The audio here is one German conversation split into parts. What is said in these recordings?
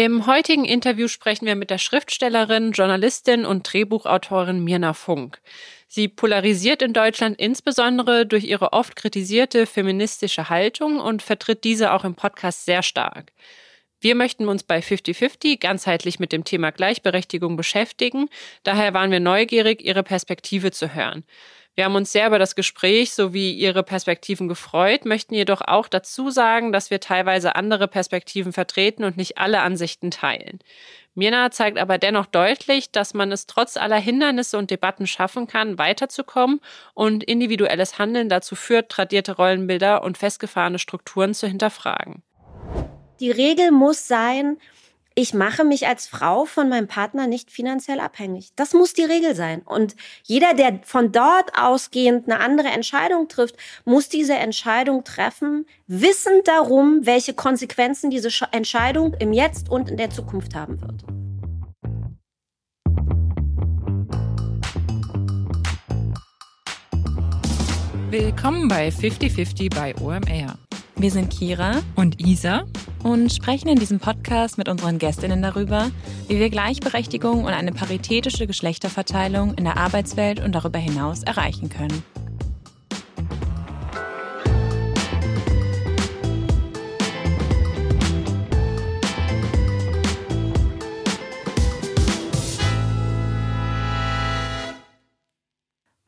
Im heutigen Interview sprechen wir mit der Schriftstellerin, Journalistin und Drehbuchautorin Mirna Funk. Sie polarisiert in Deutschland insbesondere durch ihre oft kritisierte feministische Haltung und vertritt diese auch im Podcast sehr stark. Wir möchten uns bei 50-50 ganzheitlich mit dem Thema Gleichberechtigung beschäftigen. Daher waren wir neugierig, ihre Perspektive zu hören. Wir haben uns sehr über das Gespräch sowie Ihre Perspektiven gefreut, möchten jedoch auch dazu sagen, dass wir teilweise andere Perspektiven vertreten und nicht alle Ansichten teilen. Mirna zeigt aber dennoch deutlich, dass man es trotz aller Hindernisse und Debatten schaffen kann, weiterzukommen und individuelles Handeln dazu führt, tradierte Rollenbilder und festgefahrene Strukturen zu hinterfragen. Die Regel muss sein, ich mache mich als Frau von meinem Partner nicht finanziell abhängig. Das muss die Regel sein. Und jeder, der von dort ausgehend eine andere Entscheidung trifft, muss diese Entscheidung treffen, wissend darum, welche Konsequenzen diese Entscheidung im Jetzt und in der Zukunft haben wird. Willkommen bei 50-50 bei OMR. Wir sind Kira und Isa und sprechen in diesem Podcast mit unseren Gästinnen darüber, wie wir Gleichberechtigung und eine paritätische Geschlechterverteilung in der Arbeitswelt und darüber hinaus erreichen können.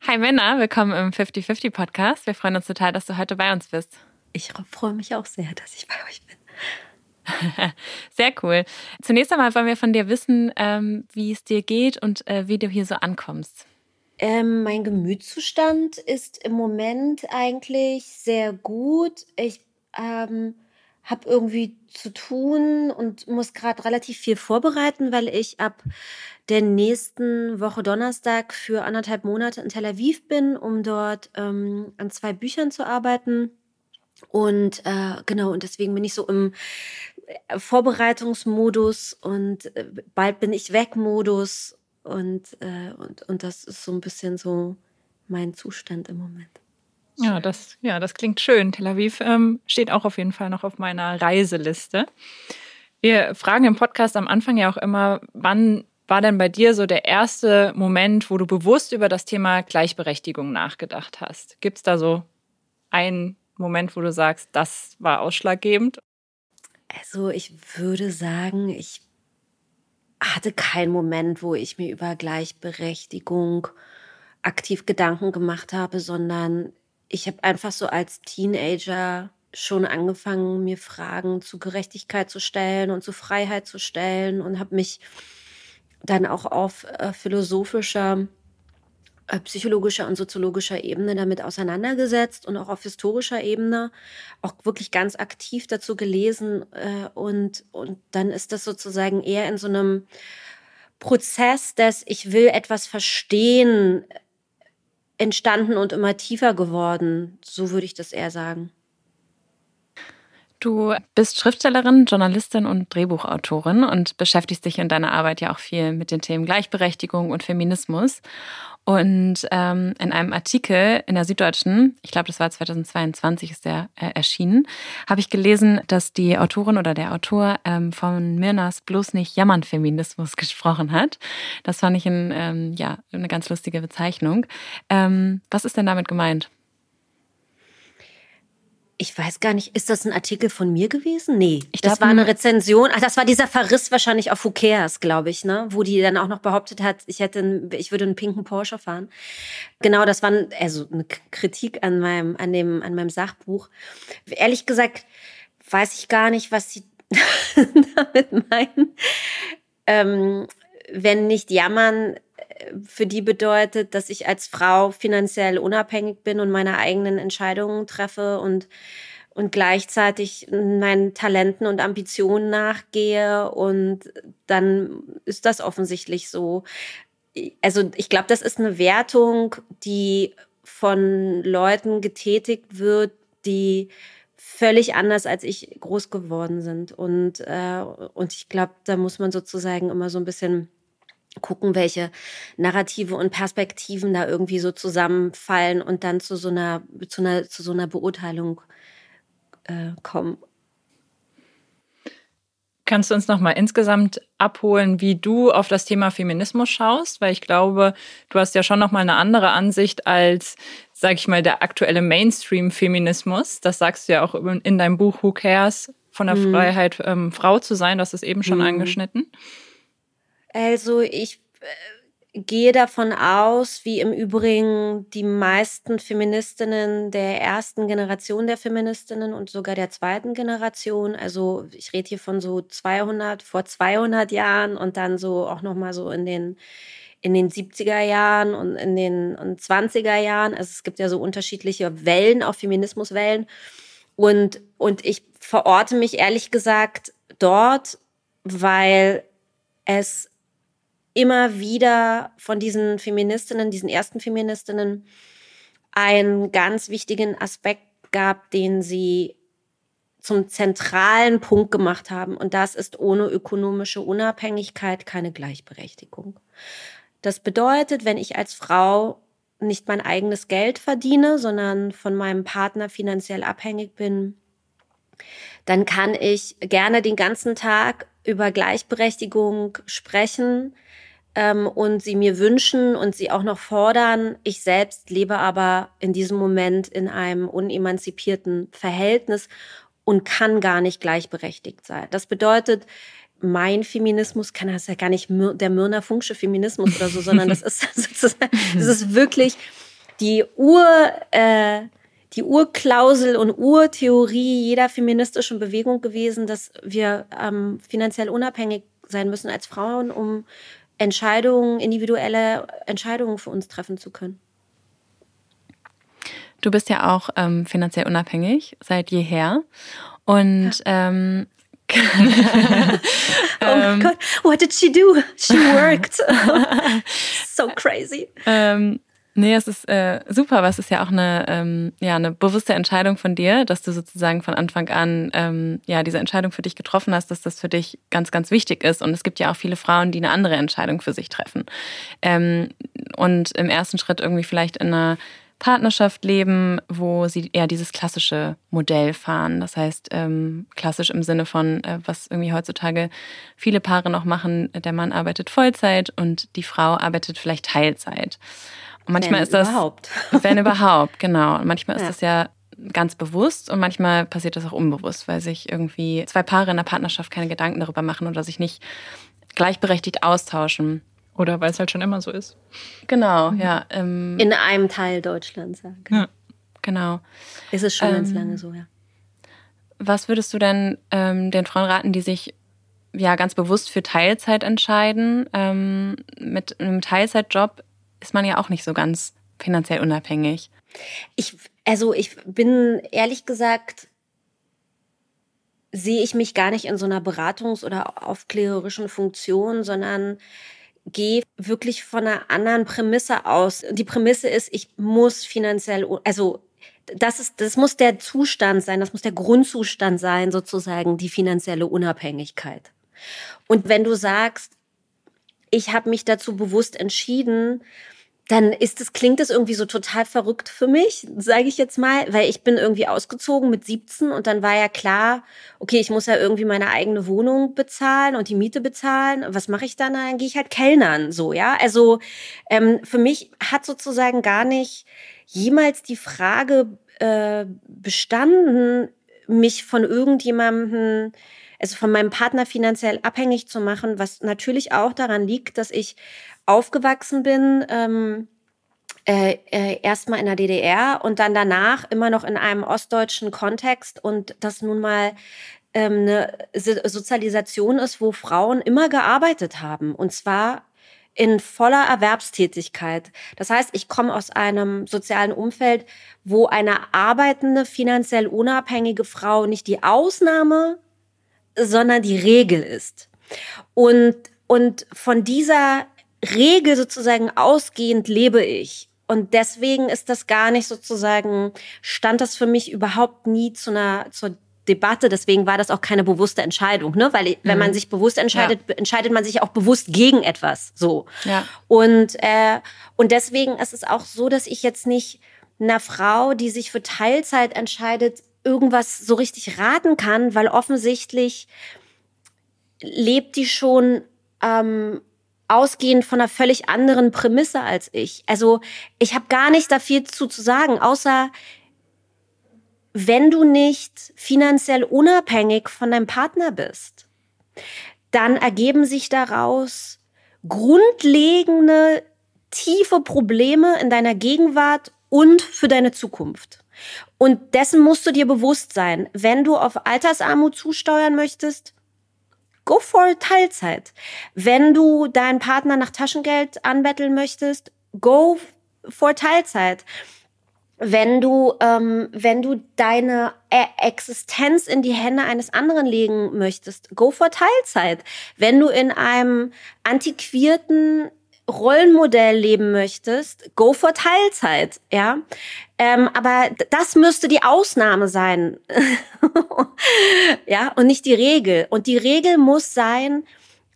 Hi Männer, willkommen im 50-50 Podcast. Wir freuen uns total, dass du heute bei uns bist. Ich freue mich auch sehr, dass ich bei euch bin. Sehr cool. Zunächst einmal wollen wir von dir wissen, ähm, wie es dir geht und äh, wie du hier so ankommst. Ähm, mein Gemütszustand ist im Moment eigentlich sehr gut. Ich ähm, habe irgendwie zu tun und muss gerade relativ viel vorbereiten, weil ich ab der nächsten Woche Donnerstag für anderthalb Monate in Tel Aviv bin, um dort ähm, an zwei Büchern zu arbeiten. Und äh, genau, und deswegen bin ich so im äh, Vorbereitungsmodus und äh, bald bin ich weg Modus und, äh, und, und das ist so ein bisschen so mein Zustand im Moment. Ja, das, ja, das klingt schön. Tel Aviv ähm, steht auch auf jeden Fall noch auf meiner Reiseliste. Wir fragen im Podcast am Anfang ja auch immer, wann war denn bei dir so der erste Moment, wo du bewusst über das Thema Gleichberechtigung nachgedacht hast? Gibt es da so einen Moment, wo du sagst, das war ausschlaggebend? Also ich würde sagen, ich hatte keinen Moment, wo ich mir über Gleichberechtigung aktiv Gedanken gemacht habe, sondern ich habe einfach so als Teenager schon angefangen, mir Fragen zu Gerechtigkeit zu stellen und zu Freiheit zu stellen und habe mich dann auch auf äh, philosophischer psychologischer und soziologischer Ebene damit auseinandergesetzt und auch auf historischer Ebene auch wirklich ganz aktiv dazu gelesen. Äh, und, und dann ist das sozusagen eher in so einem Prozess, dass ich will etwas verstehen, entstanden und immer tiefer geworden. So würde ich das eher sagen. Du bist Schriftstellerin, Journalistin und Drehbuchautorin und beschäftigst dich in deiner Arbeit ja auch viel mit den Themen Gleichberechtigung und Feminismus. Und ähm, in einem Artikel in der Süddeutschen, ich glaube, das war 2022, ist der äh, erschienen, habe ich gelesen, dass die Autorin oder der Autor ähm, von Mirnas bloß nicht jammern Feminismus gesprochen hat. Das fand ich ein, ähm, ja, eine ganz lustige Bezeichnung. Ähm, was ist denn damit gemeint? Ich weiß gar nicht, ist das ein Artikel von mir gewesen? Nee, ich das war eine Rezension. Ach, das war dieser Verriss wahrscheinlich auf Who glaube ich, ne? Wo die dann auch noch behauptet hat, ich hätte, einen, ich würde einen pinken Porsche fahren. Genau, das war also eine Kritik an meinem, an dem, an meinem Sachbuch. Ehrlich gesagt, weiß ich gar nicht, was sie damit meinen. Ähm, wenn nicht jammern, für die bedeutet, dass ich als Frau finanziell unabhängig bin und meine eigenen Entscheidungen treffe und, und gleichzeitig meinen Talenten und Ambitionen nachgehe. Und dann ist das offensichtlich so. Also ich glaube, das ist eine Wertung, die von Leuten getätigt wird, die völlig anders als ich groß geworden sind. Und, äh, und ich glaube, da muss man sozusagen immer so ein bisschen gucken, welche Narrative und Perspektiven da irgendwie so zusammenfallen und dann zu so einer, zu einer, zu so einer Beurteilung äh, kommen. Kannst du uns noch mal insgesamt abholen, wie du auf das Thema Feminismus schaust? Weil ich glaube, du hast ja schon noch mal eine andere Ansicht als, sag ich mal, der aktuelle Mainstream-Feminismus. Das sagst du ja auch in deinem Buch Who Cares von der mhm. Freiheit, ähm, Frau zu sein. Du hast es eben schon mhm. angeschnitten. Also ich äh, gehe davon aus, wie im Übrigen die meisten Feministinnen der ersten Generation der Feministinnen und sogar der zweiten Generation, also ich rede hier von so 200, vor 200 Jahren und dann so auch nochmal so in den in den 70er Jahren und in den und 20er Jahren. Also es gibt ja so unterschiedliche Wellen, auch Feminismuswellen. Und, und ich verorte mich ehrlich gesagt dort, weil es immer wieder von diesen Feministinnen, diesen ersten Feministinnen, einen ganz wichtigen Aspekt gab, den sie zum zentralen Punkt gemacht haben. Und das ist ohne ökonomische Unabhängigkeit keine Gleichberechtigung. Das bedeutet, wenn ich als Frau nicht mein eigenes Geld verdiene, sondern von meinem Partner finanziell abhängig bin, dann kann ich gerne den ganzen Tag über Gleichberechtigung sprechen, ähm, und sie mir wünschen und sie auch noch fordern. Ich selbst lebe aber in diesem Moment in einem unemanzipierten Verhältnis und kann gar nicht gleichberechtigt sein. Das bedeutet, mein Feminismus kann das ja gar nicht der Myrna Funksche Feminismus oder so, sondern das ist sozusagen, das ist wirklich die Ur, äh, die Urklausel und Urtheorie jeder feministischen Bewegung gewesen, dass wir ähm, finanziell unabhängig sein müssen als Frauen, um Entscheidungen, individuelle Entscheidungen für uns treffen zu können. Du bist ja auch ähm, finanziell unabhängig seit jeher. Und ja. ähm, oh ähm, Gott, what did she do? She worked. so crazy. Ähm, Nee, es ist äh, super, aber es ist ja auch eine, ähm, ja, eine bewusste Entscheidung von dir, dass du sozusagen von Anfang an ähm, ja, diese Entscheidung für dich getroffen hast, dass das für dich ganz, ganz wichtig ist. Und es gibt ja auch viele Frauen, die eine andere Entscheidung für sich treffen. Ähm, und im ersten Schritt irgendwie vielleicht in einer Partnerschaft leben, wo sie eher dieses klassische Modell fahren. Das heißt, ähm, klassisch im Sinne von, äh, was irgendwie heutzutage viele Paare noch machen, der Mann arbeitet Vollzeit und die Frau arbeitet vielleicht Teilzeit. Und manchmal wenn ist das. Überhaupt. Wenn überhaupt, genau. Und manchmal ist ja. das ja ganz bewusst und manchmal passiert das auch unbewusst, weil sich irgendwie zwei Paare in der Partnerschaft keine Gedanken darüber machen oder sich nicht gleichberechtigt austauschen. Oder weil es halt schon immer so ist. Genau, mhm. ja. Ähm, in einem Teil Deutschlands, ja. Genau. Ja. genau. Ist es schon ähm, ganz lange so, ja. Was würdest du denn ähm, den Frauen raten, die sich ja ganz bewusst für Teilzeit entscheiden? Ähm, mit einem Teilzeitjob ist man ja auch nicht so ganz finanziell unabhängig. Ich, also ich bin ehrlich gesagt, sehe ich mich gar nicht in so einer beratungs- oder aufklärerischen Funktion, sondern gehe wirklich von einer anderen Prämisse aus. Die Prämisse ist, ich muss finanziell, also das ist, das muss der Zustand sein, das muss der Grundzustand sein, sozusagen, die finanzielle Unabhängigkeit. Und wenn du sagst, ich habe mich dazu bewusst entschieden, dann ist es, klingt es irgendwie so total verrückt für mich, sage ich jetzt mal, weil ich bin irgendwie ausgezogen mit 17 und dann war ja klar, okay, ich muss ja irgendwie meine eigene Wohnung bezahlen und die Miete bezahlen. Was mache ich dann? Dann gehe ich halt Kellnern, so, ja. Also ähm, für mich hat sozusagen gar nicht jemals die Frage äh, bestanden, mich von irgendjemandem also von meinem Partner finanziell abhängig zu machen, was natürlich auch daran liegt, dass ich aufgewachsen bin, ähm, äh, äh, erstmal in der DDR und dann danach immer noch in einem ostdeutschen Kontext und das nun mal ähm, eine Sozialisation ist, wo Frauen immer gearbeitet haben und zwar in voller Erwerbstätigkeit. Das heißt, ich komme aus einem sozialen Umfeld, wo eine arbeitende, finanziell unabhängige Frau nicht die Ausnahme, sondern die Regel ist. Und, und von dieser Regel sozusagen ausgehend lebe ich. Und deswegen ist das gar nicht sozusagen, stand das für mich überhaupt nie zu einer, zur Debatte. Deswegen war das auch keine bewusste Entscheidung, ne? Weil wenn man mhm. sich bewusst entscheidet, ja. entscheidet man sich auch bewusst gegen etwas. So. Ja. Und, äh, und deswegen ist es auch so, dass ich jetzt nicht einer Frau, die sich für Teilzeit entscheidet, irgendwas so richtig raten kann, weil offensichtlich lebt die schon ähm, ausgehend von einer völlig anderen Prämisse als ich. Also ich habe gar nicht da viel zu, zu sagen, außer wenn du nicht finanziell unabhängig von deinem Partner bist, dann ergeben sich daraus grundlegende, tiefe Probleme in deiner Gegenwart und für deine Zukunft. Und dessen musst du dir bewusst sein. Wenn du auf Altersarmut zusteuern möchtest, go for Teilzeit. Wenn du deinen Partner nach Taschengeld anbetteln möchtest, go for Teilzeit. Wenn du, ähm, wenn du deine e Existenz in die Hände eines anderen legen möchtest, go for Teilzeit. Wenn du in einem antiquierten Rollenmodell leben möchtest, go for Teilzeit, ja. Ähm, aber das müsste die Ausnahme sein, ja, und nicht die Regel. Und die Regel muss sein,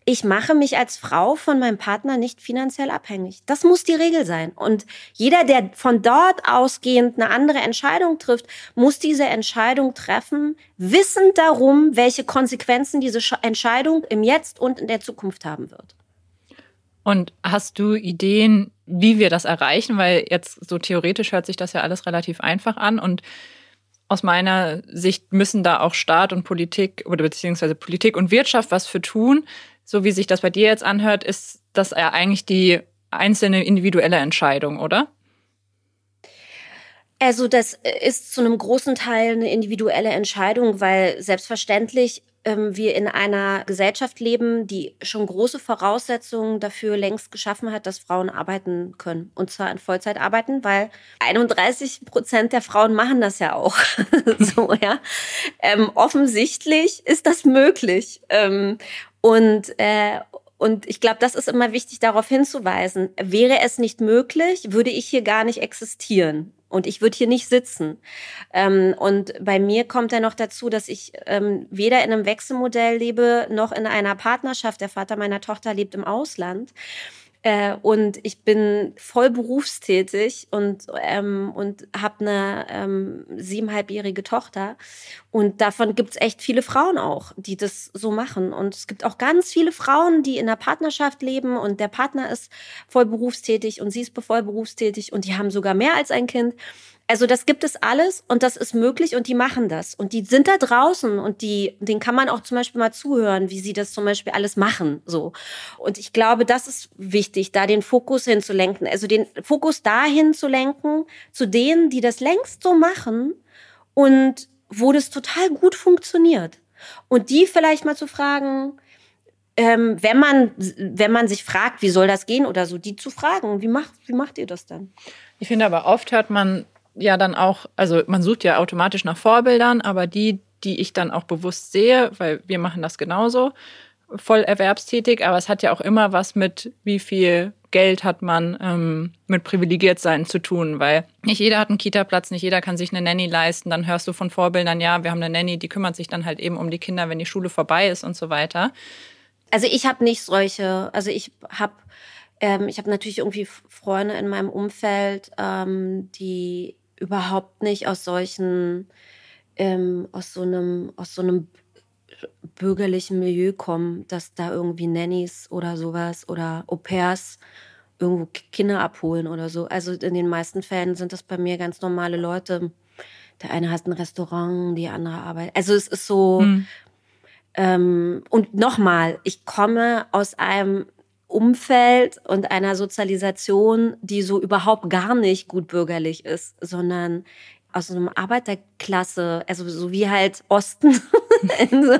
ich mache mich als Frau von meinem Partner nicht finanziell abhängig. Das muss die Regel sein. Und jeder, der von dort ausgehend eine andere Entscheidung trifft, muss diese Entscheidung treffen, wissend darum, welche Konsequenzen diese Entscheidung im Jetzt und in der Zukunft haben wird. Und hast du Ideen, wie wir das erreichen? Weil jetzt so theoretisch hört sich das ja alles relativ einfach an und aus meiner Sicht müssen da auch Staat und Politik oder beziehungsweise Politik und Wirtschaft was für tun. So wie sich das bei dir jetzt anhört, ist das ja eigentlich die einzelne individuelle Entscheidung, oder? Also das ist zu einem großen Teil eine individuelle Entscheidung, weil selbstverständlich ähm, wir in einer Gesellschaft leben, die schon große Voraussetzungen dafür längst geschaffen hat, dass Frauen arbeiten können. Und zwar in Vollzeit arbeiten, weil 31 Prozent der Frauen machen das ja auch. so, ja. Ähm, offensichtlich ist das möglich. Ähm, und, äh, und ich glaube, das ist immer wichtig, darauf hinzuweisen. Wäre es nicht möglich, würde ich hier gar nicht existieren und ich würde hier nicht sitzen. Ähm, und bei mir kommt ja noch dazu, dass ich ähm, weder in einem Wechselmodell lebe noch in einer Partnerschaft. Der Vater meiner Tochter lebt im Ausland. Äh, und ich bin voll berufstätig und, ähm, und habe eine ähm, siebeneinhalbjährige Tochter. Und davon gibt's echt viele Frauen auch, die das so machen. Und es gibt auch ganz viele Frauen, die in einer Partnerschaft leben und der Partner ist voll berufstätig und sie ist voll berufstätig und die haben sogar mehr als ein Kind. Also das gibt es alles und das ist möglich und die machen das. Und die sind da draußen und die, den kann man auch zum Beispiel mal zuhören, wie sie das zum Beispiel alles machen. So. Und ich glaube, das ist wichtig, da den Fokus hinzulenken. Also den Fokus dahin zu lenken, zu denen, die das längst so machen und wo das total gut funktioniert. Und die vielleicht mal zu fragen, ähm, wenn man, wenn man sich fragt, wie soll das gehen oder so, die zu fragen, wie macht, wie macht ihr das dann? Ich finde aber oft hört man ja dann auch, also man sucht ja automatisch nach Vorbildern, aber die, die ich dann auch bewusst sehe, weil wir machen das genauso, voll erwerbstätig, aber es hat ja auch immer was mit, wie viel Geld hat man ähm, mit privilegiert sein zu tun, weil nicht jeder hat einen Kita-Platz, nicht jeder kann sich eine Nanny leisten. Dann hörst du von Vorbildern, ja, wir haben eine Nanny, die kümmert sich dann halt eben um die Kinder, wenn die Schule vorbei ist und so weiter. Also ich habe nicht solche, also ich habe ähm, ich habe natürlich irgendwie Freunde in meinem Umfeld, ähm, die überhaupt nicht aus solchen, ähm, aus so einem, aus so einem bürgerlichen Milieu kommen, dass da irgendwie Nannies oder sowas oder Au pairs irgendwo Kinder abholen oder so. Also in den meisten Fällen sind das bei mir ganz normale Leute. Der eine hat ein Restaurant, die andere arbeitet. Also es ist so. Hm. Ähm, und nochmal, ich komme aus einem Umfeld und einer Sozialisation, die so überhaupt gar nicht gut bürgerlich ist, sondern aus einem Arbeiterklasse, also so wie halt Osten in, so,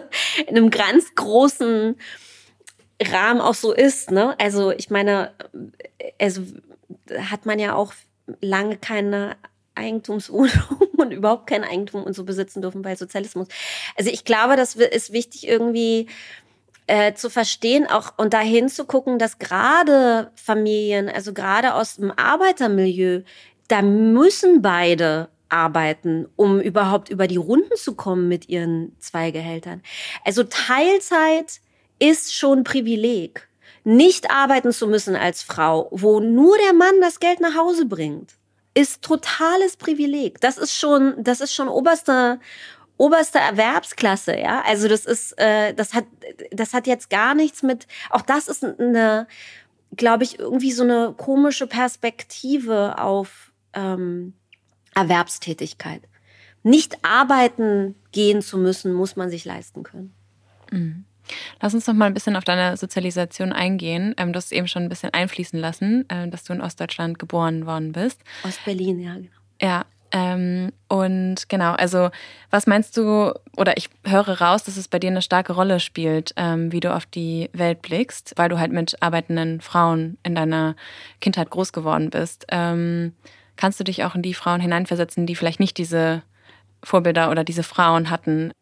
in einem ganz großen Rahmen auch so ist. Ne? Also ich meine, also hat man ja auch lange keine Eigentumswohnung und überhaupt kein Eigentum und so besitzen dürfen bei Sozialismus. Also ich glaube, das ist wichtig irgendwie äh, zu verstehen, auch und dahin zu gucken, dass gerade Familien, also gerade aus dem Arbeitermilieu, da müssen beide arbeiten, um überhaupt über die Runden zu kommen mit ihren zwei Gehältern. Also Teilzeit ist schon Privileg. Nicht arbeiten zu müssen als Frau, wo nur der Mann das Geld nach Hause bringt, ist totales Privileg. Das ist schon, das ist schon oberste oberste Erwerbsklasse, ja. Also das ist, äh, das hat, das hat jetzt gar nichts mit, auch das ist eine, glaube ich, irgendwie so eine komische Perspektive auf ähm, Erwerbstätigkeit. Nicht arbeiten gehen zu müssen, muss man sich leisten können. Mhm. Lass uns noch mal ein bisschen auf deine Sozialisation eingehen. Ähm, du hast eben schon ein bisschen einfließen lassen, äh, dass du in Ostdeutschland geboren worden bist. Ostberlin, ja, genau. Ja, ähm, und genau, also was meinst du, oder ich höre raus, dass es bei dir eine starke Rolle spielt, ähm, wie du auf die Welt blickst, weil du halt mit arbeitenden Frauen in deiner Kindheit groß geworden bist. Ähm, kannst du dich auch in die Frauen hineinversetzen, die vielleicht nicht diese Vorbilder oder diese Frauen hatten?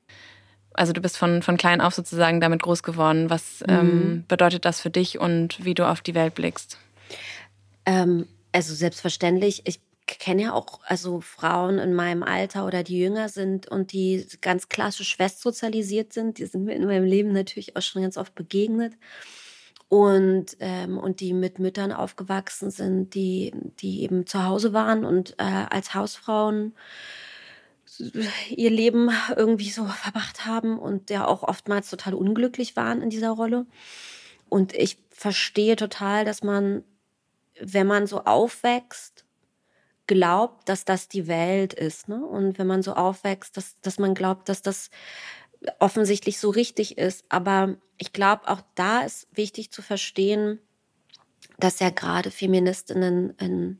Also du bist von, von klein auf sozusagen damit groß geworden. Was ähm, mhm. bedeutet das für dich und wie du auf die Welt blickst? Ähm, also selbstverständlich, ich kenne ja auch also Frauen in meinem Alter oder die jünger sind und die ganz klassisch westsozialisiert sind. Die sind mir in meinem Leben natürlich auch schon ganz oft begegnet. Und, ähm, und die mit Müttern aufgewachsen sind, die, die eben zu Hause waren und äh, als Hausfrauen ihr Leben irgendwie so verbracht haben und ja auch oftmals total unglücklich waren in dieser Rolle. Und ich verstehe total, dass man, wenn man so aufwächst glaubt, dass das die Welt ist. Ne? Und wenn man so aufwächst, dass, dass man glaubt, dass das offensichtlich so richtig ist. Aber ich glaube, auch da ist wichtig zu verstehen, dass ja gerade Feministinnen in,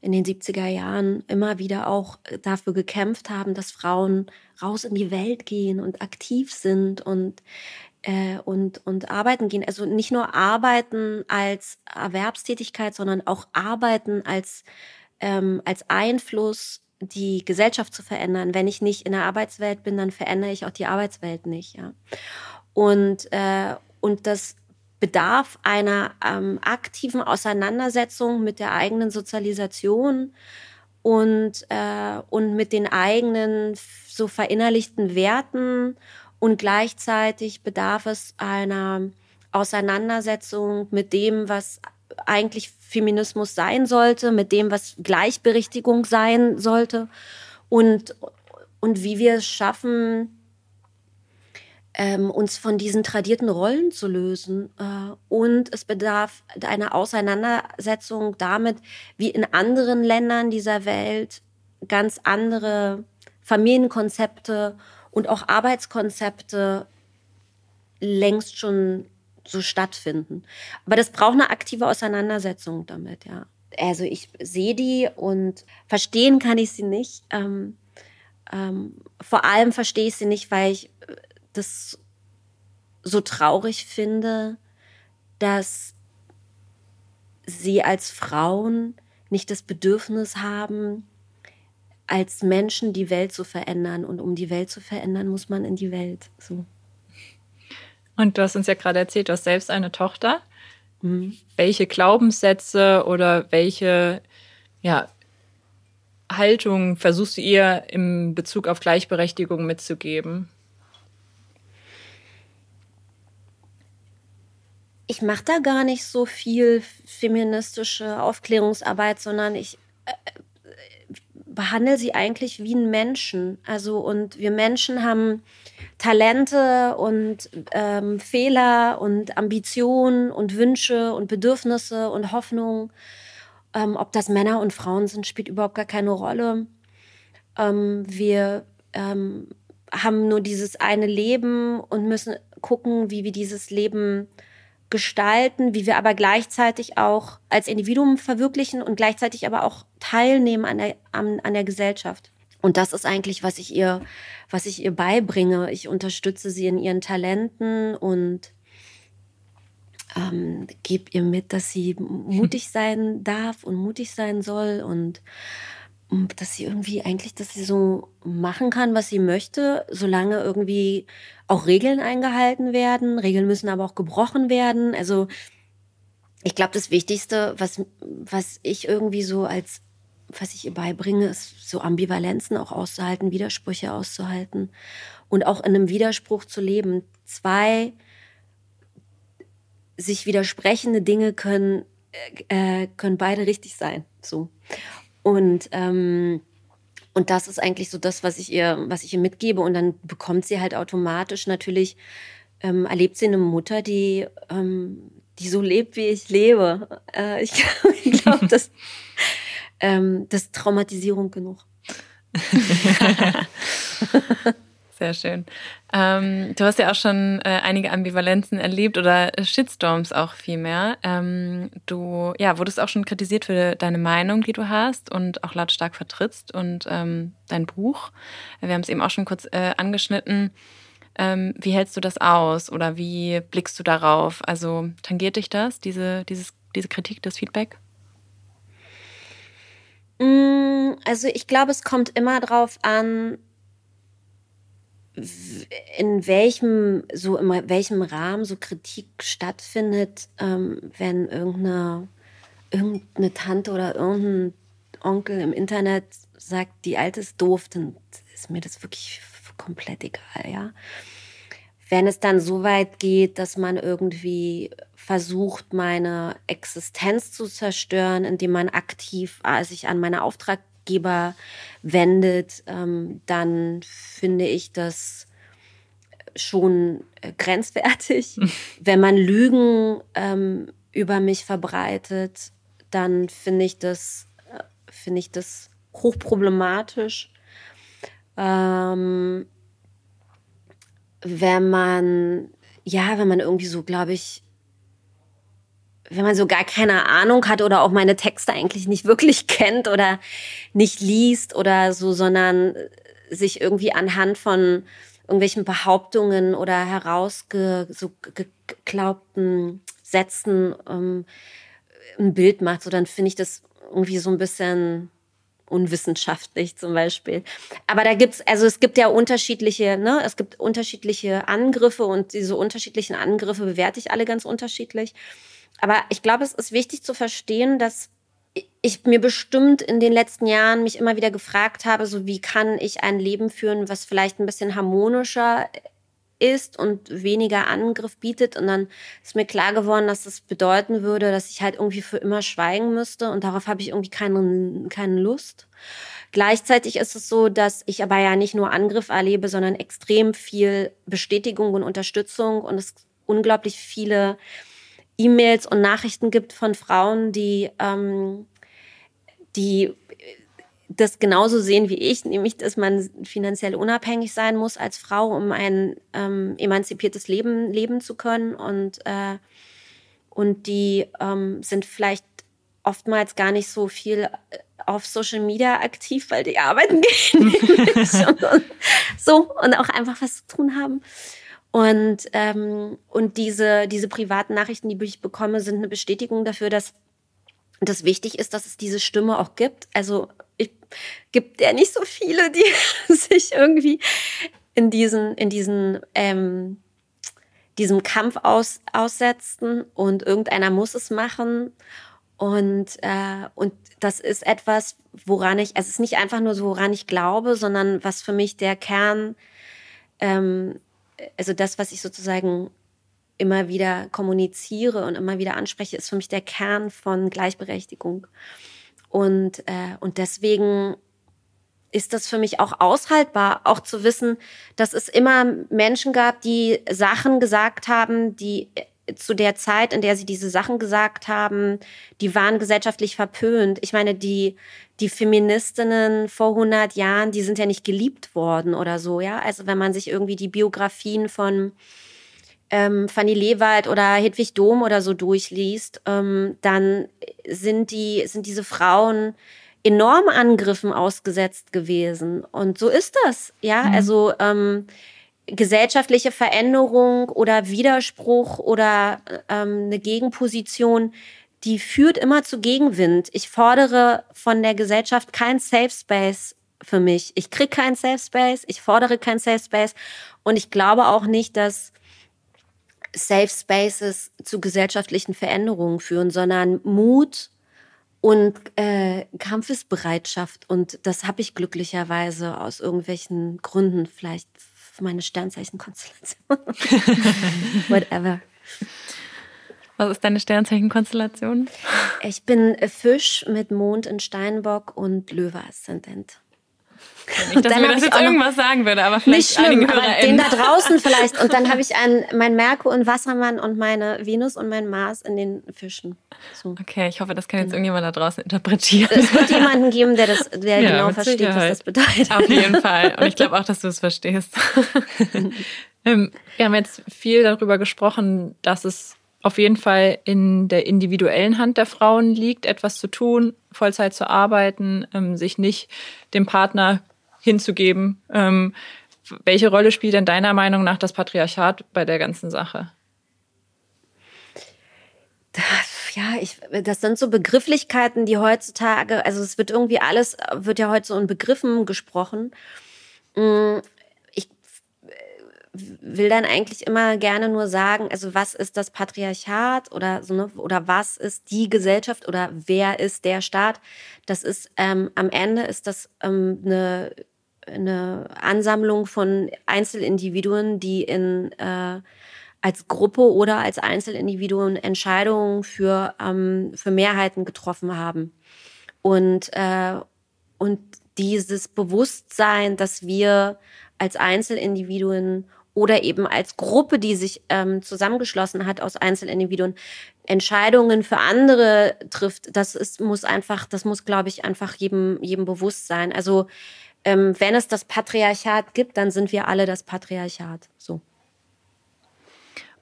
in den 70er Jahren immer wieder auch dafür gekämpft haben, dass Frauen raus in die Welt gehen und aktiv sind und äh, und, und arbeiten gehen. Also nicht nur arbeiten als Erwerbstätigkeit, sondern auch arbeiten als ähm, als Einfluss die Gesellschaft zu verändern. Wenn ich nicht in der Arbeitswelt bin, dann verändere ich auch die Arbeitswelt nicht. Ja. Und, äh, und das bedarf einer ähm, aktiven Auseinandersetzung mit der eigenen Sozialisation und, äh, und mit den eigenen so verinnerlichten Werten und gleichzeitig bedarf es einer Auseinandersetzung mit dem, was eigentlich Feminismus sein sollte, mit dem, was Gleichberechtigung sein sollte und, und wie wir es schaffen, ähm, uns von diesen tradierten Rollen zu lösen. Äh, und es bedarf einer Auseinandersetzung damit, wie in anderen Ländern dieser Welt ganz andere Familienkonzepte und auch Arbeitskonzepte längst schon so stattfinden. Aber das braucht eine aktive Auseinandersetzung damit, ja. Also ich sehe die und verstehen kann ich sie nicht. Ähm, ähm, vor allem verstehe ich sie nicht, weil ich äh, das so traurig finde, dass sie als Frauen nicht das Bedürfnis haben, als Menschen die Welt zu verändern. Und um die Welt zu verändern, muss man in die Welt. So. Und du hast uns ja gerade erzählt, du hast selbst eine Tochter. Mhm. Welche Glaubenssätze oder welche ja, Haltung versuchst du ihr im Bezug auf Gleichberechtigung mitzugeben? Ich mache da gar nicht so viel feministische Aufklärungsarbeit, sondern ich äh, behandle sie eigentlich wie einen Menschen. Also und wir Menschen haben Talente und ähm, Fehler und Ambitionen und Wünsche und Bedürfnisse und Hoffnungen. Ähm, ob das Männer und Frauen sind, spielt überhaupt gar keine Rolle. Ähm, wir ähm, haben nur dieses eine Leben und müssen gucken, wie wir dieses Leben gestalten, wie wir aber gleichzeitig auch als Individuum verwirklichen und gleichzeitig aber auch teilnehmen an der, an, an der Gesellschaft. Und das ist eigentlich, was ich ihr, was ich ihr beibringe. Ich unterstütze sie in ihren Talenten und ähm, gebe ihr mit, dass sie mutig sein darf und mutig sein soll und dass sie irgendwie eigentlich, dass sie so machen kann, was sie möchte, solange irgendwie auch Regeln eingehalten werden. Regeln müssen aber auch gebrochen werden. Also ich glaube, das Wichtigste, was, was ich irgendwie so als, was ich ihr beibringe, ist so Ambivalenzen auch auszuhalten, Widersprüche auszuhalten und auch in einem Widerspruch zu leben. Zwei sich widersprechende Dinge können, äh, können beide richtig sein. So. Und, ähm, Und das ist eigentlich so das, was ich ihr, was ich ihr mitgebe. Und dann bekommt sie halt automatisch natürlich, ähm, erlebt sie eine Mutter, die, ähm, die so lebt, wie ich lebe. Äh, ich glaube, das, ähm, das Traumatisierung genug. Sehr schön. Ähm, du hast ja auch schon äh, einige Ambivalenzen erlebt oder Shitstorms auch vielmehr. Ähm, du ja, wurdest auch schon kritisiert für deine Meinung, die du hast und auch lautstark vertrittst und ähm, dein Buch. Wir haben es eben auch schon kurz äh, angeschnitten. Ähm, wie hältst du das aus oder wie blickst du darauf? Also tangiert dich das, diese, dieses, diese Kritik, das Feedback? Mm, also ich glaube, es kommt immer darauf an, in welchem, so in welchem Rahmen so Kritik stattfindet, ähm, wenn irgendeine, irgendeine Tante oder irgendein Onkel im Internet sagt, die Alte ist doof, dann ist mir das wirklich komplett egal, ja. Wenn es dann so weit geht, dass man irgendwie versucht, meine Existenz zu zerstören, indem man aktiv äh, sich an meine Auftrag Auftraggeber wendet, ähm, dann finde ich das schon äh, grenzwertig. Wenn man Lügen ähm, über mich verbreitet, dann finde ich das, äh, finde ich das hochproblematisch. Ähm, wenn man, ja, wenn man irgendwie so, glaube ich, wenn man so gar keine Ahnung hat oder auch meine Texte eigentlich nicht wirklich kennt oder nicht liest oder so, sondern sich irgendwie anhand von irgendwelchen Behauptungen oder herausgeglaubten Sätzen ähm, ein Bild macht, so dann finde ich das irgendwie so ein bisschen unwissenschaftlich zum Beispiel. Aber da gibt's, also es gibt ja unterschiedliche, ne, es gibt unterschiedliche Angriffe und diese unterschiedlichen Angriffe bewerte ich alle ganz unterschiedlich. Aber ich glaube, es ist wichtig zu verstehen, dass ich mir bestimmt in den letzten Jahren mich immer wieder gefragt habe, so wie kann ich ein Leben führen, was vielleicht ein bisschen harmonischer ist und weniger Angriff bietet. Und dann ist mir klar geworden, dass das bedeuten würde, dass ich halt irgendwie für immer schweigen müsste. Und darauf habe ich irgendwie keine, keine Lust. Gleichzeitig ist es so, dass ich aber ja nicht nur Angriff erlebe, sondern extrem viel Bestätigung und Unterstützung und es unglaublich viele E-Mails und Nachrichten gibt von Frauen, die, ähm, die das genauso sehen wie ich, nämlich dass man finanziell unabhängig sein muss als Frau, um ein ähm, emanzipiertes Leben leben zu können. Und, äh, und die ähm, sind vielleicht oftmals gar nicht so viel äh, auf Social Media aktiv, weil die arbeiten gehen. und, und, so und auch einfach was zu tun haben. Und, ähm, und diese, diese privaten Nachrichten, die ich bekomme, sind eine Bestätigung dafür, dass das wichtig ist, dass es diese Stimme auch gibt. Also ich gibt ja nicht so viele, die sich irgendwie in diesen, in diesen, ähm, diesem Kampf aus, aussetzen und irgendeiner muss es machen. Und, äh, und das ist etwas, woran ich, es ist nicht einfach nur so, woran ich glaube, sondern was für mich der Kern ähm, also das, was ich sozusagen immer wieder kommuniziere und immer wieder anspreche, ist für mich der Kern von Gleichberechtigung. Und, äh, und deswegen ist das für mich auch aushaltbar, auch zu wissen, dass es immer Menschen gab, die Sachen gesagt haben, die zu der Zeit, in der sie diese Sachen gesagt haben, die waren gesellschaftlich verpönt. Ich meine, die, die Feministinnen vor 100 Jahren, die sind ja nicht geliebt worden oder so, ja. Also wenn man sich irgendwie die Biografien von ähm, Fanny Lewald oder Hedwig Dom oder so durchliest, ähm, dann sind die, sind diese Frauen enorm Angriffen ausgesetzt gewesen. Und so ist das, ja. Mhm. Also, ähm, gesellschaftliche Veränderung oder Widerspruch oder ähm, eine Gegenposition, die führt immer zu Gegenwind. Ich fordere von der Gesellschaft kein Safe Space für mich. Ich kriege kein Safe Space, ich fordere kein Safe Space und ich glaube auch nicht, dass Safe Spaces zu gesellschaftlichen Veränderungen führen, sondern Mut und äh, Kampfesbereitschaft. Und das habe ich glücklicherweise aus irgendwelchen Gründen, vielleicht meine Sternzeichenkonstellation. Whatever. Was ist deine Nicht, dass mir das jetzt irgendwas sagen würde, aber vielleicht nicht schlimm, aber den da draußen vielleicht. Und dann habe ich einen, mein Merkur und Wassermann und meine Venus und mein Mars in den Fischen. So. Okay, ich hoffe, das kann jetzt genau. irgendjemand da draußen interpretieren. Es wird jemanden geben, der das, der ja, genau versteht, Sicherheit. was das bedeutet. Auf jeden Fall. Und ich glaube auch, dass du es verstehst. Ähm, wir haben jetzt viel darüber gesprochen, dass es auf jeden Fall in der individuellen Hand der Frauen liegt, etwas zu tun, Vollzeit zu arbeiten, ähm, sich nicht dem Partner hinzugeben. Ähm, welche Rolle spielt denn deiner Meinung nach das Patriarchat bei der ganzen Sache? ja, ich, das sind so Begrifflichkeiten, die heutzutage, also es wird irgendwie alles, wird ja heute so in Begriffen gesprochen. Mm, ich will dann eigentlich immer gerne nur sagen, also was ist das Patriarchat oder so, ne, oder was ist die Gesellschaft oder wer ist der Staat? Das ist ähm, am Ende ist das ähm, eine eine Ansammlung von Einzelindividuen, die in äh, als Gruppe oder als Einzelindividuen Entscheidungen für, ähm, für Mehrheiten getroffen haben. Und, äh, und dieses Bewusstsein, dass wir als Einzelindividuen oder eben als Gruppe, die sich ähm, zusammengeschlossen hat aus Einzelindividuen, Entscheidungen für andere trifft, das ist, muss einfach, das muss, glaube ich, einfach jedem, jedem bewusst sein. Also ähm, wenn es das Patriarchat gibt, dann sind wir alle das Patriarchat. So.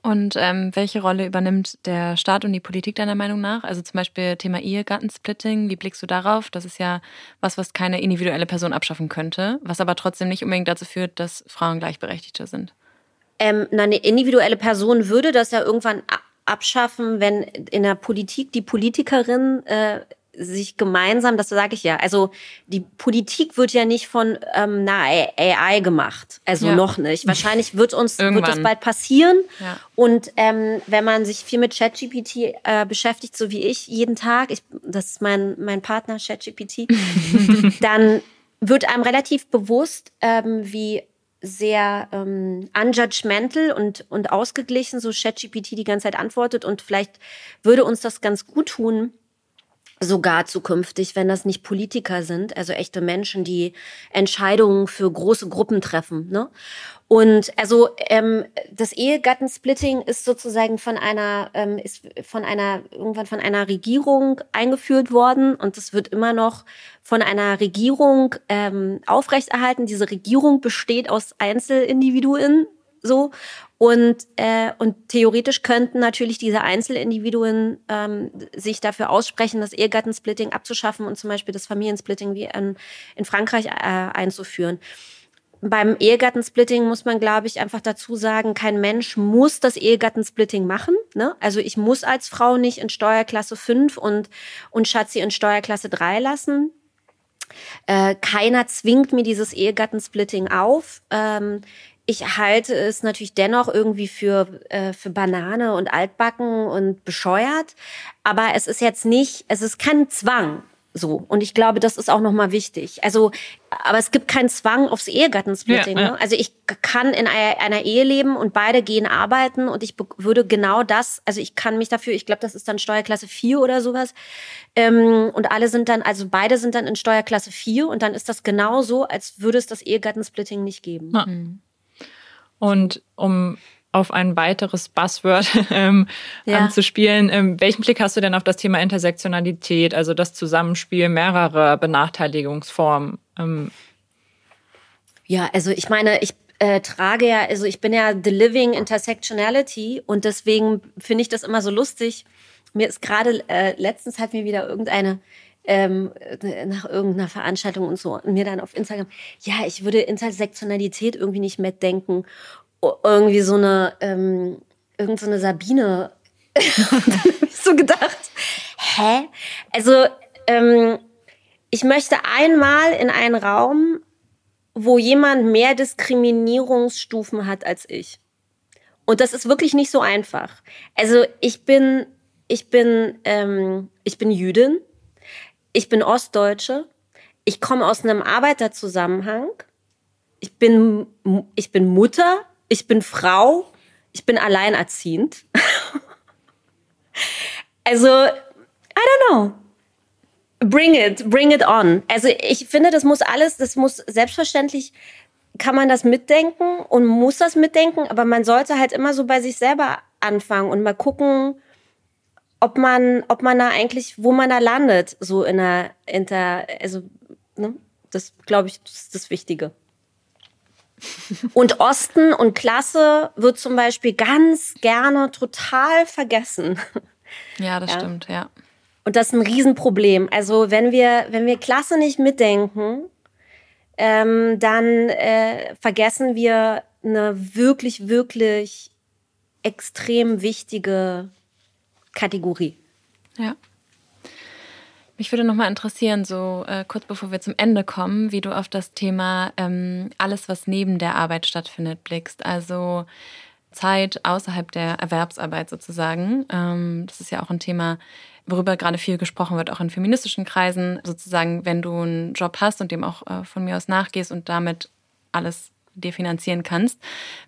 Und ähm, welche Rolle übernimmt der Staat und die Politik deiner Meinung nach? Also zum Beispiel Thema Ehegattensplitting, wie blickst du darauf? Das ist ja was, was keine individuelle Person abschaffen könnte, was aber trotzdem nicht unbedingt dazu führt, dass Frauen gleichberechtigter sind. Ähm, eine individuelle Person würde das ja irgendwann abschaffen, wenn in der Politik die Politikerin äh, sich gemeinsam, das sage ich ja, also die Politik wird ja nicht von ähm, einer AI gemacht, also ja. noch nicht. Wahrscheinlich wird uns wird das bald passieren. Ja. Und ähm, wenn man sich viel mit ChatGPT äh, beschäftigt, so wie ich jeden Tag, ich, das ist mein mein Partner ChatGPT, dann wird einem relativ bewusst, ähm, wie sehr ähm, unjudgmental und, und ausgeglichen so ChatGPT die ganze Zeit antwortet. Und vielleicht würde uns das ganz gut tun, sogar zukünftig, wenn das nicht Politiker sind, also echte Menschen, die Entscheidungen für große Gruppen treffen. Ne? Und also ähm, das Ehegattensplitting ist sozusagen von einer ähm, ist von einer irgendwann von einer Regierung eingeführt worden und es wird immer noch von einer Regierung ähm, aufrechterhalten. Diese Regierung besteht aus Einzelindividuen so und, äh, und theoretisch könnten natürlich diese Einzelindividuen ähm, sich dafür aussprechen, das Ehegattensplitting abzuschaffen und zum Beispiel das Familiensplitting wie in, in Frankreich äh, einzuführen. Beim Ehegattensplitting muss man, glaube ich, einfach dazu sagen, kein Mensch muss das Ehegattensplitting machen. Ne? Also ich muss als Frau nicht in Steuerklasse 5 und, und Schatzi in Steuerklasse 3 lassen. Äh, keiner zwingt mir dieses Ehegattensplitting auf. Ähm, ich halte es natürlich dennoch irgendwie für, äh, für Banane und altbacken und bescheuert. Aber es ist jetzt nicht, es ist kein Zwang. So. Und ich glaube, das ist auch nochmal wichtig. Also, aber es gibt keinen Zwang aufs Ehegattensplitting. Ja, ja. Ne? Also ich kann in einer, einer, Ehe leben und beide gehen arbeiten und ich würde genau das, also ich kann mich dafür, ich glaube, das ist dann Steuerklasse 4 oder sowas. Ähm, und alle sind dann, also beide sind dann in Steuerklasse 4 und dann ist das genauso, als würde es das Ehegattensplitting nicht geben. Ja. Mhm. Und um auf ein weiteres Buzzword ähm, ja. anzuspielen. Ähm, welchen Blick hast du denn auf das Thema Intersektionalität, also das Zusammenspiel mehrerer Benachteiligungsformen? Ähm? Ja, also ich meine, ich äh, trage ja, also ich bin ja the living intersectionality und deswegen finde ich das immer so lustig. Mir ist gerade äh, letztens hat mir wieder irgendeine ähm, nach irgendeiner Veranstaltung und so und mir dann auf Instagram, ja, ich würde Intersektionalität irgendwie nicht mitdenken. Irgendwie so eine, ähm, irgend so eine Sabine. und dann habe ich so gedacht, hä? Also, ähm, ich möchte einmal in einen Raum, wo jemand mehr Diskriminierungsstufen hat als ich. Und das ist wirklich nicht so einfach. Also ich bin, ich bin, ähm, ich bin Jüdin ich bin Ostdeutsche, ich komme aus einem Arbeiterzusammenhang, ich bin, ich bin Mutter, ich bin Frau, ich bin alleinerziehend. also, I don't know. Bring it, bring it on. Also ich finde, das muss alles, das muss selbstverständlich kann man das mitdenken und muss das mitdenken, aber man sollte halt immer so bei sich selber anfangen und mal gucken, ob man, ob man da eigentlich, wo man da landet, so in der, in der also, ne? das glaube ich, das ist das Wichtige. Und Osten und Klasse wird zum Beispiel ganz gerne total vergessen. Ja, das ja. stimmt, ja. Und das ist ein Riesenproblem. Also wenn wir, wenn wir Klasse nicht mitdenken, ähm, dann äh, vergessen wir eine wirklich, wirklich extrem wichtige Kategorie. Ja. Mich würde noch mal interessieren, so äh, kurz bevor wir zum Ende kommen, wie du auf das Thema ähm, alles, was neben der Arbeit stattfindet, blickst. Also Zeit außerhalb der Erwerbsarbeit sozusagen. Ähm, das ist ja auch ein Thema, worüber gerade viel gesprochen wird, auch in feministischen Kreisen. Sozusagen, wenn du einen Job hast und dem auch äh, von mir aus nachgehst und damit alles dir finanzieren kannst.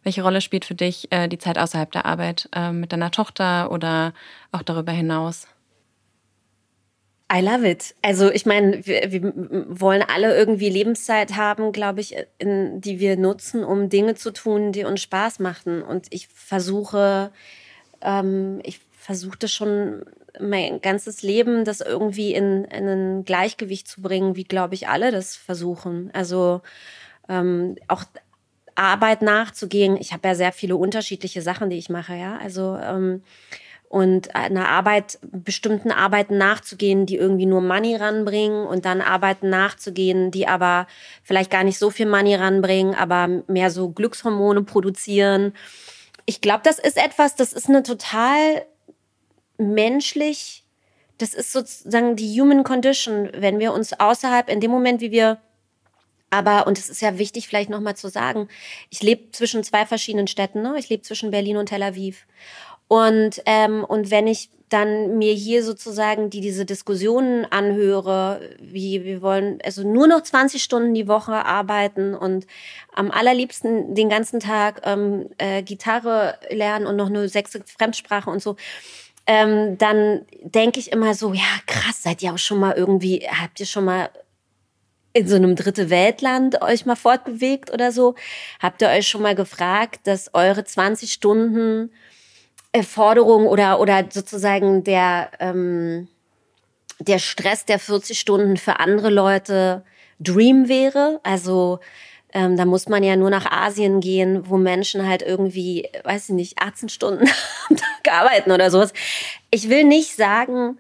Welche Rolle spielt für dich äh, die Zeit außerhalb der Arbeit äh, mit deiner Tochter oder auch darüber hinaus? I love it. Also ich meine, wir, wir wollen alle irgendwie Lebenszeit haben, glaube ich, in, die wir nutzen, um Dinge zu tun, die uns Spaß machen. Und ich versuche, ähm, ich versuche das schon mein ganzes Leben, das irgendwie in, in ein Gleichgewicht zu bringen, wie glaube ich alle das versuchen. Also ähm, auch Arbeit nachzugehen. Ich habe ja sehr viele unterschiedliche Sachen, die ich mache, ja. Also ähm, und einer Arbeit, bestimmten Arbeiten nachzugehen, die irgendwie nur Money ranbringen und dann Arbeiten nachzugehen, die aber vielleicht gar nicht so viel Money ranbringen, aber mehr so Glückshormone produzieren. Ich glaube, das ist etwas, das ist eine total menschlich, das ist sozusagen die Human Condition, wenn wir uns außerhalb, in dem Moment, wie wir aber, und es ist ja wichtig, vielleicht nochmal zu sagen, ich lebe zwischen zwei verschiedenen Städten. Ne? Ich lebe zwischen Berlin und Tel Aviv. Und, ähm, und wenn ich dann mir hier sozusagen die diese Diskussionen anhöre, wie wir wollen also nur noch 20 Stunden die Woche arbeiten und am allerliebsten den ganzen Tag ähm, äh, Gitarre lernen und noch eine sechste Fremdsprache und so, ähm, dann denke ich immer so, ja krass, seid ihr auch schon mal irgendwie, habt ihr schon mal in so einem dritte Weltland euch mal fortbewegt oder so? Habt ihr euch schon mal gefragt, dass eure 20 Stunden Forderung oder, oder sozusagen der, ähm, der Stress der 40 Stunden für andere Leute Dream wäre? Also ähm, da muss man ja nur nach Asien gehen, wo Menschen halt irgendwie, weiß ich nicht, 18 Stunden am Tag arbeiten oder sowas. Ich will nicht sagen,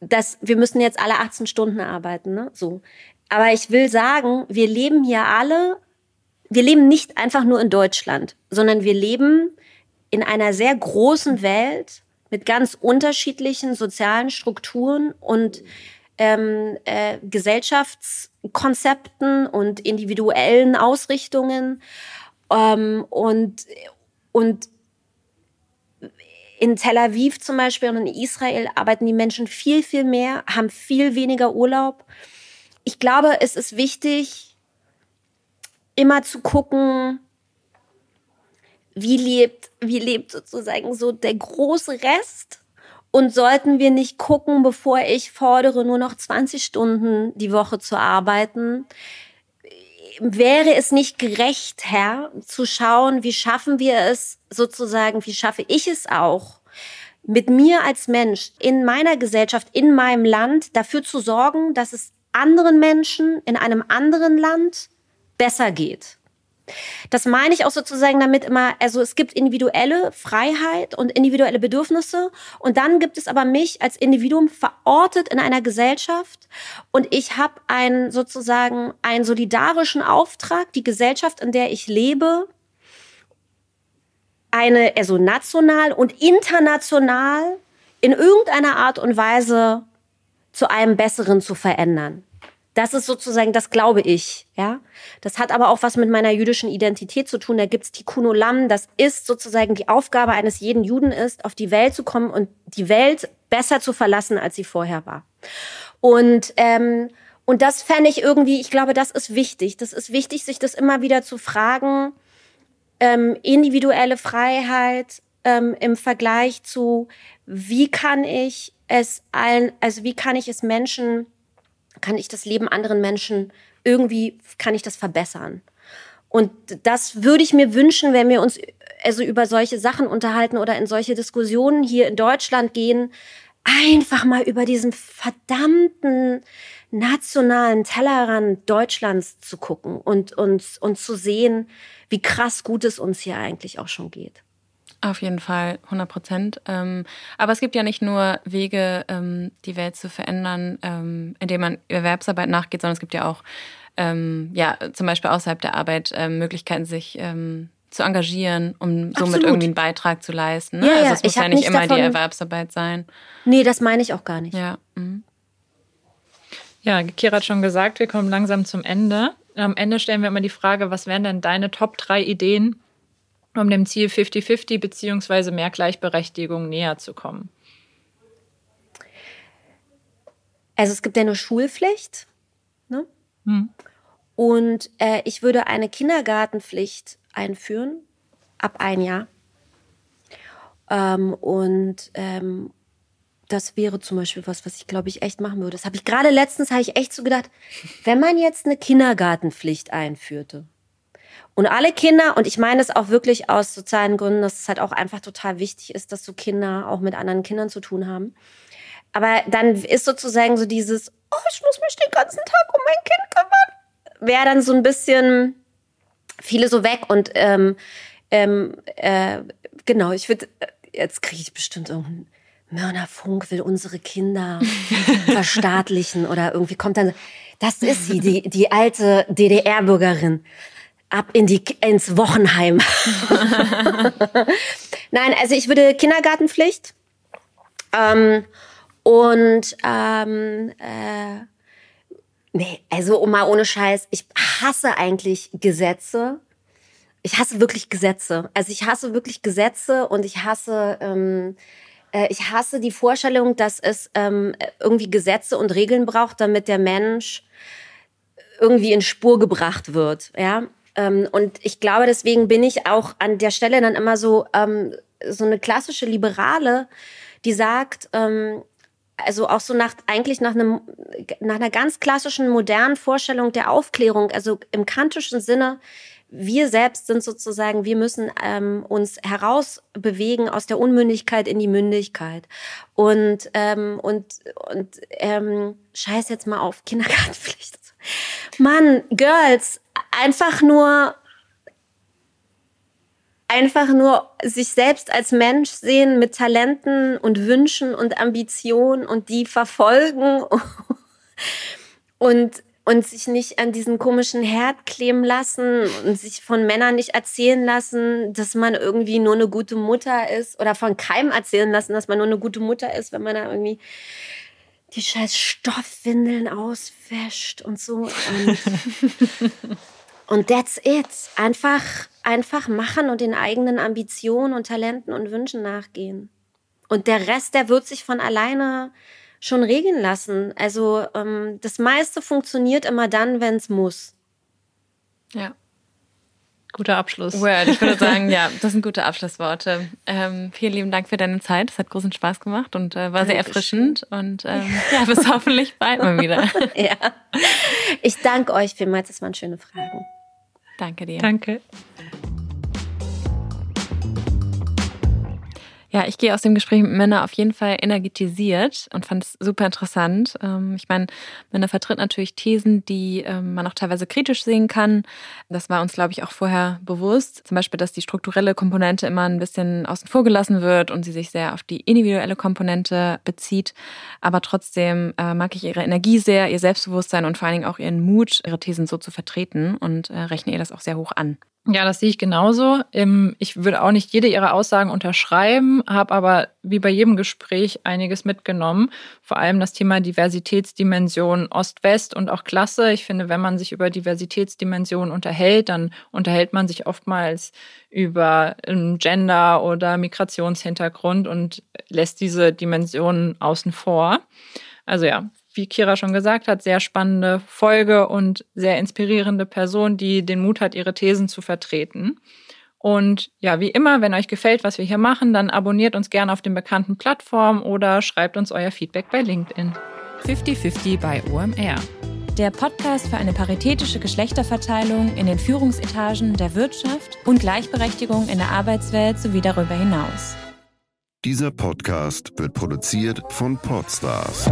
dass wir müssen jetzt alle 18 Stunden arbeiten, ne? So. Aber ich will sagen, wir leben hier alle, wir leben nicht einfach nur in Deutschland, sondern wir leben in einer sehr großen Welt mit ganz unterschiedlichen sozialen Strukturen und ähm, äh, Gesellschaftskonzepten und individuellen Ausrichtungen. Ähm, und, und in Tel Aviv zum Beispiel und in Israel arbeiten die Menschen viel, viel mehr, haben viel weniger Urlaub ich glaube, es ist wichtig, immer zu gucken, wie lebt, wie lebt sozusagen so der große Rest. Und sollten wir nicht gucken, bevor ich fordere, nur noch 20 Stunden die Woche zu arbeiten, wäre es nicht gerecht, Herr, zu schauen, wie schaffen wir es sozusagen, wie schaffe ich es auch, mit mir als Mensch in meiner Gesellschaft, in meinem Land dafür zu sorgen, dass es anderen Menschen in einem anderen Land besser geht. Das meine ich auch sozusagen damit immer, also es gibt individuelle Freiheit und individuelle Bedürfnisse und dann gibt es aber mich als Individuum verortet in einer Gesellschaft und ich habe einen sozusagen einen solidarischen Auftrag, die Gesellschaft, in der ich lebe, eine, also national und international in irgendeiner Art und Weise zu einem Besseren zu verändern. Das ist sozusagen, das glaube ich, ja. Das hat aber auch was mit meiner jüdischen Identität zu tun. Da gibt's Tikkun Olam. Das ist sozusagen die Aufgabe eines jeden Juden ist, auf die Welt zu kommen und die Welt besser zu verlassen, als sie vorher war. Und ähm, und das fände ich irgendwie, ich glaube, das ist wichtig. Das ist wichtig, sich das immer wieder zu fragen. Ähm, individuelle Freiheit ähm, im Vergleich zu, wie kann ich es allen, also wie kann ich es Menschen kann ich das Leben anderen Menschen irgendwie, kann ich das verbessern. Und das würde ich mir wünschen, wenn wir uns also über solche Sachen unterhalten oder in solche Diskussionen hier in Deutschland gehen, einfach mal über diesen verdammten nationalen Tellerrand Deutschlands zu gucken und uns und zu sehen, wie krass gut es uns hier eigentlich auch schon geht. Auf jeden Fall, 100 Prozent. Ähm, aber es gibt ja nicht nur Wege, ähm, die Welt zu verändern, ähm, indem man Erwerbsarbeit nachgeht, sondern es gibt ja auch, ähm, ja, zum Beispiel außerhalb der Arbeit ähm, Möglichkeiten, sich ähm, zu engagieren, um Absolut. somit irgendwie einen Beitrag zu leisten. Ne? Ja, also es muss ja nicht immer davon... die Erwerbsarbeit sein. Nee, das meine ich auch gar nicht. Ja. Mhm. Ja, Kira hat schon gesagt, wir kommen langsam zum Ende. Am Ende stellen wir immer die Frage, was wären denn deine Top 3 Ideen, um dem Ziel 50-50 beziehungsweise mehr Gleichberechtigung näher zu kommen? Also es gibt ja eine Schulpflicht. Ne? Hm. Und äh, ich würde eine Kindergartenpflicht einführen, ab ein Jahr. Ähm, und ähm, das wäre zum Beispiel was, was ich glaube ich echt machen würde. Das habe ich gerade letztens, habe ich echt so gedacht, wenn man jetzt eine Kindergartenpflicht einführte, und alle Kinder, und ich meine es auch wirklich aus sozialen Gründen, dass es halt auch einfach total wichtig ist, dass so Kinder auch mit anderen Kindern zu tun haben. Aber dann ist sozusagen so dieses, oh, ich muss mich den ganzen Tag um mein Kind kümmern, wäre dann so ein bisschen viele so weg. Und ähm, ähm, äh, genau, ich würde, jetzt kriege ich bestimmt irgendeinen Mörner Funk will unsere Kinder verstaatlichen oder irgendwie kommt dann, das ist sie, die, die alte DDR-Bürgerin ab in die, ins Wochenheim. Nein, also ich würde Kindergartenpflicht ähm, und ähm, äh, nee, also mal ohne Scheiß, ich hasse eigentlich Gesetze. Ich hasse wirklich Gesetze. Also ich hasse wirklich Gesetze und ich hasse ähm, äh, ich hasse die Vorstellung, dass es ähm, irgendwie Gesetze und Regeln braucht, damit der Mensch irgendwie in Spur gebracht wird. Ja, ähm, und ich glaube, deswegen bin ich auch an der Stelle dann immer so, ähm, so eine klassische Liberale, die sagt, ähm, also auch so nach, eigentlich nach einem, nach einer ganz klassischen modernen Vorstellung der Aufklärung, also im kantischen Sinne, wir selbst sind sozusagen, wir müssen ähm, uns herausbewegen aus der Unmündigkeit in die Mündigkeit. Und, ähm, und, und ähm, scheiß jetzt mal auf Kindergartenpflicht. Mann, Girls, einfach nur einfach nur sich selbst als Mensch sehen mit Talenten und Wünschen und Ambitionen und die verfolgen und und sich nicht an diesen komischen Herd kleben lassen und sich von Männern nicht erzählen lassen, dass man irgendwie nur eine gute Mutter ist oder von keinem erzählen lassen, dass man nur eine gute Mutter ist, wenn man da irgendwie die scheiß Stoffwindeln auswäscht und so. Und, und that's it. Einfach, einfach machen und den eigenen Ambitionen und Talenten und Wünschen nachgehen. Und der Rest, der wird sich von alleine schon regeln lassen. Also ähm, das meiste funktioniert immer dann, wenn es muss. Ja. Guter Abschluss. Word. Ich würde sagen, ja, das sind gute Abschlussworte. Ähm, vielen lieben Dank für deine Zeit. Es hat großen Spaß gemacht und äh, war sehr erfrischend. Und ähm, ja, bis hoffentlich bald mal wieder. ja. Ich danke euch vielmals. Das waren schöne Fragen. Danke dir. Danke. Ja, ich gehe aus dem Gespräch mit Männer auf jeden Fall energetisiert und fand es super interessant. Ähm, ich meine, Männer vertritt natürlich Thesen, die ähm, man auch teilweise kritisch sehen kann. Das war uns, glaube ich, auch vorher bewusst. Zum Beispiel, dass die strukturelle Komponente immer ein bisschen außen vor gelassen wird und sie sich sehr auf die individuelle Komponente bezieht. Aber trotzdem äh, mag ich ihre Energie sehr, ihr Selbstbewusstsein und vor allen Dingen auch ihren Mut, ihre Thesen so zu vertreten und äh, rechne ihr das auch sehr hoch an. Ja, das sehe ich genauso. Ich würde auch nicht jede ihrer Aussagen unterschreiben, habe aber wie bei jedem Gespräch einiges mitgenommen. Vor allem das Thema Diversitätsdimension Ost-West und auch Klasse. Ich finde, wenn man sich über Diversitätsdimensionen unterhält, dann unterhält man sich oftmals über Gender oder Migrationshintergrund und lässt diese Dimensionen außen vor. Also ja, wie Kira schon gesagt hat, sehr spannende Folge und sehr inspirierende Person, die den Mut hat, ihre Thesen zu vertreten. Und ja, wie immer, wenn euch gefällt, was wir hier machen, dann abonniert uns gerne auf den bekannten Plattformen oder schreibt uns euer Feedback bei LinkedIn. 50-50 bei OMR. Der Podcast für eine paritätische Geschlechterverteilung in den Führungsetagen der Wirtschaft und Gleichberechtigung in der Arbeitswelt sowie darüber hinaus. Dieser Podcast wird produziert von Podstars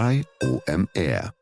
bei OMR.